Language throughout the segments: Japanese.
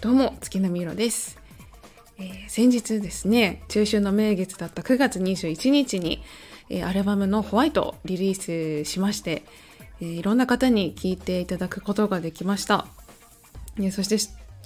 どうも月並みろです、えー、先日ですね中秋の名月だった9月21日に、えー、アルバムのホワイトをリリースしまして、えー、いろんな方に聴いていただくことができました、えそして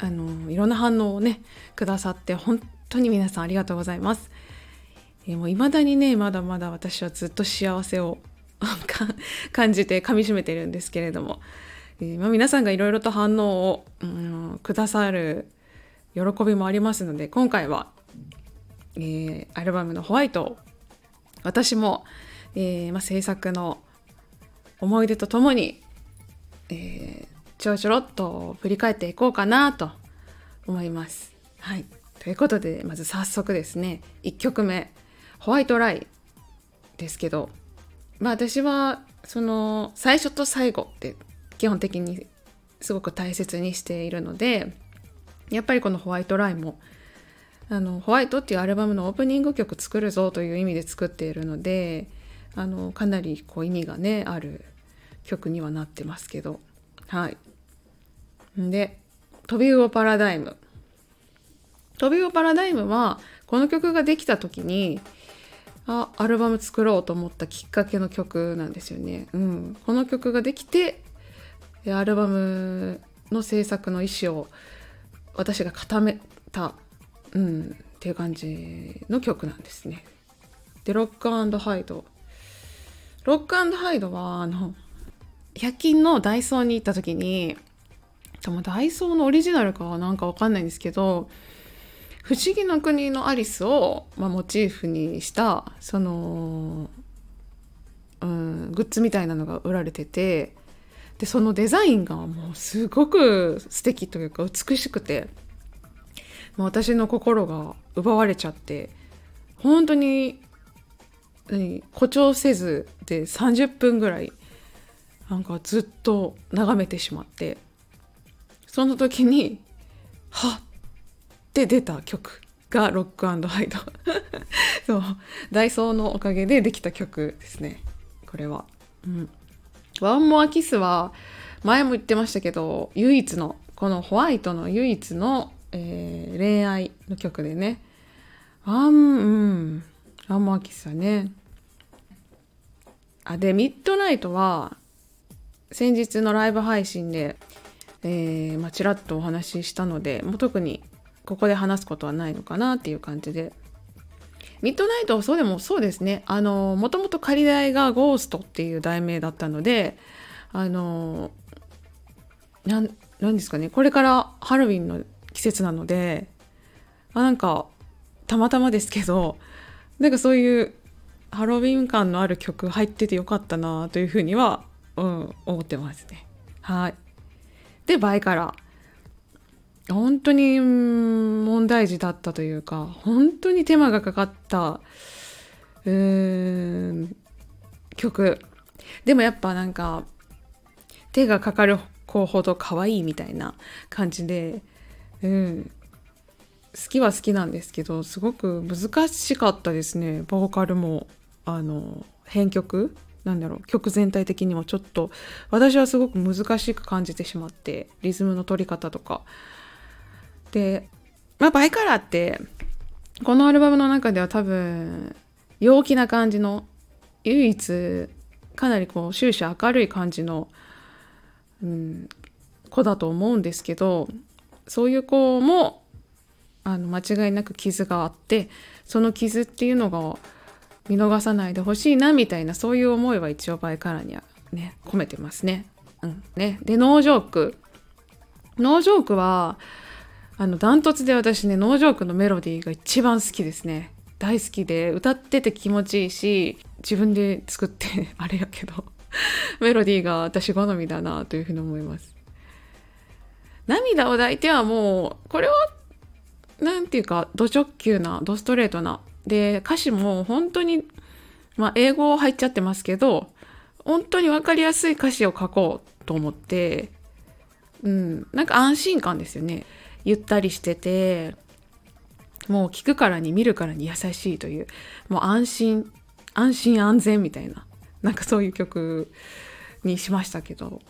あのいろんな反応をねくださって本当に皆さんありがとうございます、えもう未だにねまだまだ私はずっと幸せを 感じて噛みしめてるんですけれども。えー、まあ、皆さんがいろいろと反応を、うん、くださる喜びもありますので今回は、えー、アルバムの「ホワイト」を私も、えーまあ、制作の思い出とともに、え、ちょろちょろっと振り返っていこうかなと思います。はい、ということでまず早速ですね1曲目「ホワイトライ」ですけど、まあ、私はその最初と最後って基本的にすごく大切にしているのでやっぱりこの「ホワイトラインも」あのホワイトっていうアルバムのオープニング曲作るぞという意味で作っているのであのかなりこう意味がねある曲にはなってますけど。はい。で「トビウオパラダイム」トビウオパラダイムはこの曲ができた時にあアルバム作ろうと思ったきっかけの曲なんですよね。うん、この曲ができてアルバムの制作の意思を私が固めた、うん、っていう感じの曲なんですね。でロックハイドロックハイドはあの100均のダイソーに行った時にでもダイソーのオリジナルかはなんかわかんないんですけど「不思議の国のアリスを」まあ、モチーフにしたその、うん、グッズみたいなのが売られててでそのデザインがもうすごく素敵というか美しくてもう私の心が奪われちゃって本当に誇張せずで30分ぐらいなんかずっと眺めてしまってその時にはっって出た曲が Rock Hide そうダイソーのおかげでできた曲ですねこれは。うん One More Kiss は前も言ってましたけど唯一のこのホワイトの唯一の、えー、恋愛の曲でね。ワンうん。 One More Kiss はね。あで Midnight は先日のライブ配信で、えーまあ、ちらっとお話ししたのでもう特にここで話すことはないのかなっていう感じでミッドナイトそうでもそうですねあのもともと仮題がゴーストっていう題名だったのであのなんなんですかねこれからハロウィンの季節なのであなんかたまたまですけどなんかそういうハロウィン感のある曲入っててよかったなというふうには、うん、思ってますね。はい。で、バイカラー。本当に問題児だったというか本当に手間がかかったうーん曲。でもやっぱなんか手がかかる子ほど可愛いみたいな感じで、うん、好きは好きなんですけどすごく難しかったですね。ボーカルもあの編曲なんだろう曲全体的にもちょっと私はすごく難しく感じてしまってリズムの取り方とかで、まあ、バイカラーって、このアルバムの中では多分、陽気な感じの、唯一、かなりこう終始明るい感じの、うん、子だと思うんですけど、そういう子も、あの、間違いなく傷があって、その傷っていうのが見逃さないでほしいな、みたいな、そういう思いは一応バイカラーにはね、込めてますね。うん。ね。で、ノージョーク。ノージョークは、あのダントツで私ね農場区のメロディーが一番好きですね。大好きで歌ってて気持ちいいし自分で作って あれやけどメロディーが私好みだなというふうに思います。涙を抱いてはもうこれは何て言うかド直球なドストレートな。で歌詞も本当にまあ英語入っちゃってますけど本当に分かりやすい歌詞を書こうと思ってうんなんか安心感ですよね。ゆったりしててもう聞くからに見るからに優しいというもう安心安心安全みたいななんかそういう曲にしましたけど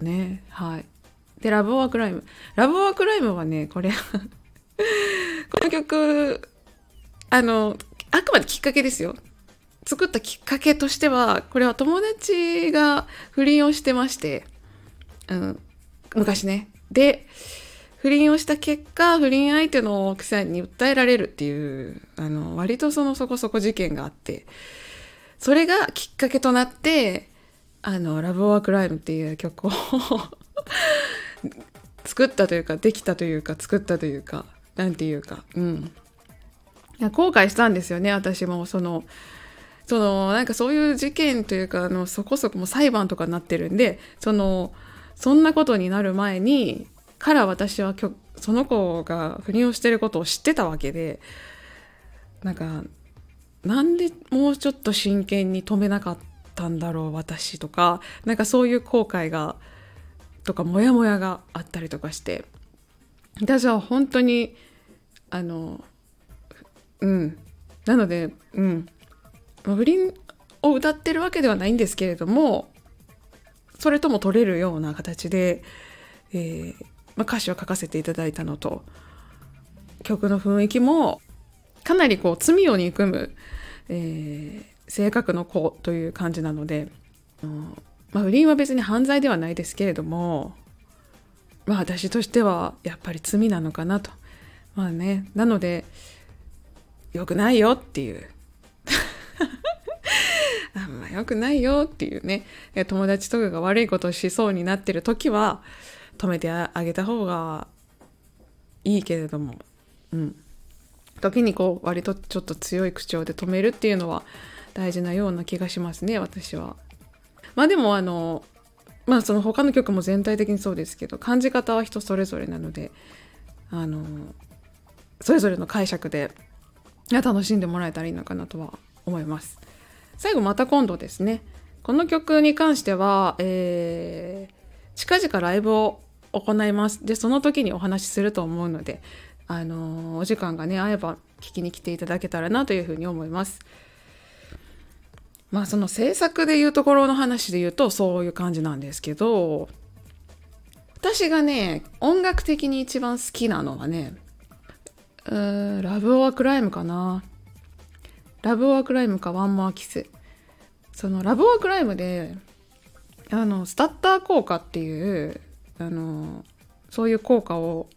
ねはい。でラブオアクライムラブオアクライムはねこれ この曲あのあくまできっかけですよ。作ったきっかけとしてはこれは友達が不倫をしてまして、うん、昔ね。で不倫をした結果不倫相手の奥さんに訴えられるっていうあの割とそのそこそこ事件があってそれがきっかけとなってあの「ラブ・オア・クライム」っていう曲を 作ったというかできたというか作ったというかなんていうかうん。いや後悔したんですよね私も。そのそのなんかそういう事件というかあのそこそこも裁判とかになってるんでそのそんなことになる前にから私はその子が不倫をしてることを知ってたわけでなんかなんでもうちょっと真剣に止めなかったんだろう私とかなんかそういう後悔がとかモヤモヤがあったりとかして。私は本当にあのうん。なのでうん。不倫を歌ってるわけではないんですけれどもそれとも取れるような形で、えーまあ、歌詞を書かせていただいたのと。曲の雰囲気もかなりこう罪を憎む、えー、性格の子という感じなので、うんまあ、不倫は別に犯罪ではないですけれども、まあ、私としてはやっぱり罪なのかなと。まあね、なので良くないよっていう。あんま良くないよっていうね。友達とかが悪いことをしそうになってる時は止めてあげた方がいいけれどもうん時にこう割とちょっと強い口調で止めるっていうのは大事なような気がしますね私は。まあでもあのまあその他の曲も全体的にそうですけど感じ方は人それぞれなのであのそれぞれの解釈で楽しんでもらえたらいいのかなとは思います。最後また今度ですねこの曲に関しては、えー、近々ライブを行います。でその時にお話しすると思うのであのお時間がね合えば聞きに来ていただけたらなというふうに思います。まあその制作でいうところの話で言うとそういう感じなんですけど私がね音楽的に一番好きなのはねうーラブ・オア・クライムかな。ラブ・オア・クライムかワン・モア・キス。そのラブ・オア・クライムであのスタッター効果っていうあのそういう効果を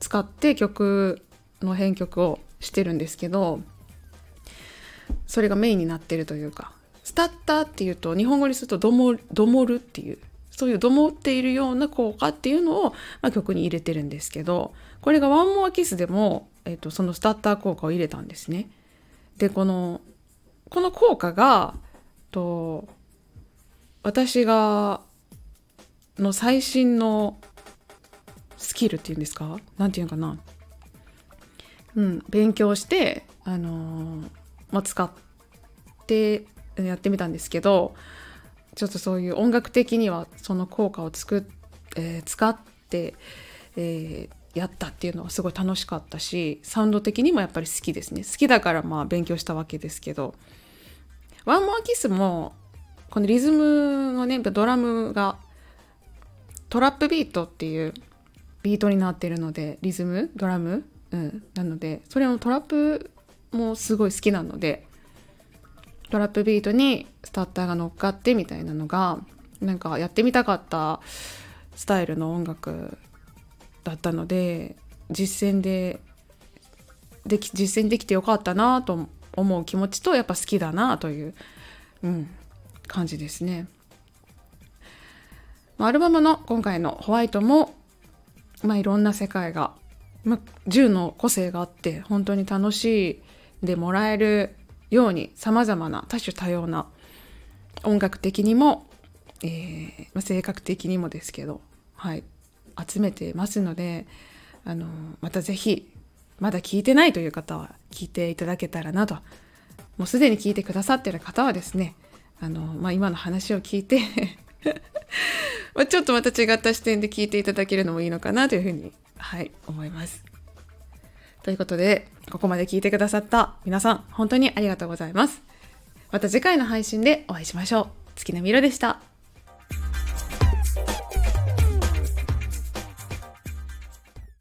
使って曲の編曲をしてるんですけどそれがメインになってるというかスタッターっていうと日本語にするとドモドモるっていうそういうドモっているような効果っていうのを、まあ、曲に入れてるんですけどこれがワンモアキスでも、えーと、そのスタッター効果を入れたんですね。でこのこの効果がと私がの最新のスキルっていうんですか？何て言うのかな？うん勉強してあのー、まあ、使ってやってみたんですけどちょっとそういう音楽的にはその効果をつく、えー、使って、えー、やったっていうのはすごい楽しかったしサウンド的にもやっぱり好きですね。好きだからまあ勉強したわけですけど。ワンモアキスもこのリズムのねドラムがトラップビートっていうビートになってるのでリズムドラム、うん、なのでそれもトラップもすごい好きなのでトラップビートにスタッターが乗っかってみたいなのがなんかやってみたかったスタイルの音楽だったので実践ででき実践できてよかったなと思う気持ちとやっぱ好きだなという、うん、感じですね。アルバムの今回の「ホワイトも」まあ、いろんな世界が、まあ、10の個性があって本当に楽しんでもらえるようにさまざまな多種多様な音楽的にも、えーまあ、性格的にもですけど、はい、集めてますのであのまた是非まだ聞いてないという方は聞いていただけたらなと。もうすでに聞いてくださってる方はですねあの、まあ、今の話を聞いて ま、ちょっとまた違った視点で聞いていただけるのもいいのかなというふうに、はい、思います。ということで、ここまで聞いてくださった皆さん、本当にありがとうございます。また次回の配信でお会いしましょう。月並みろでした。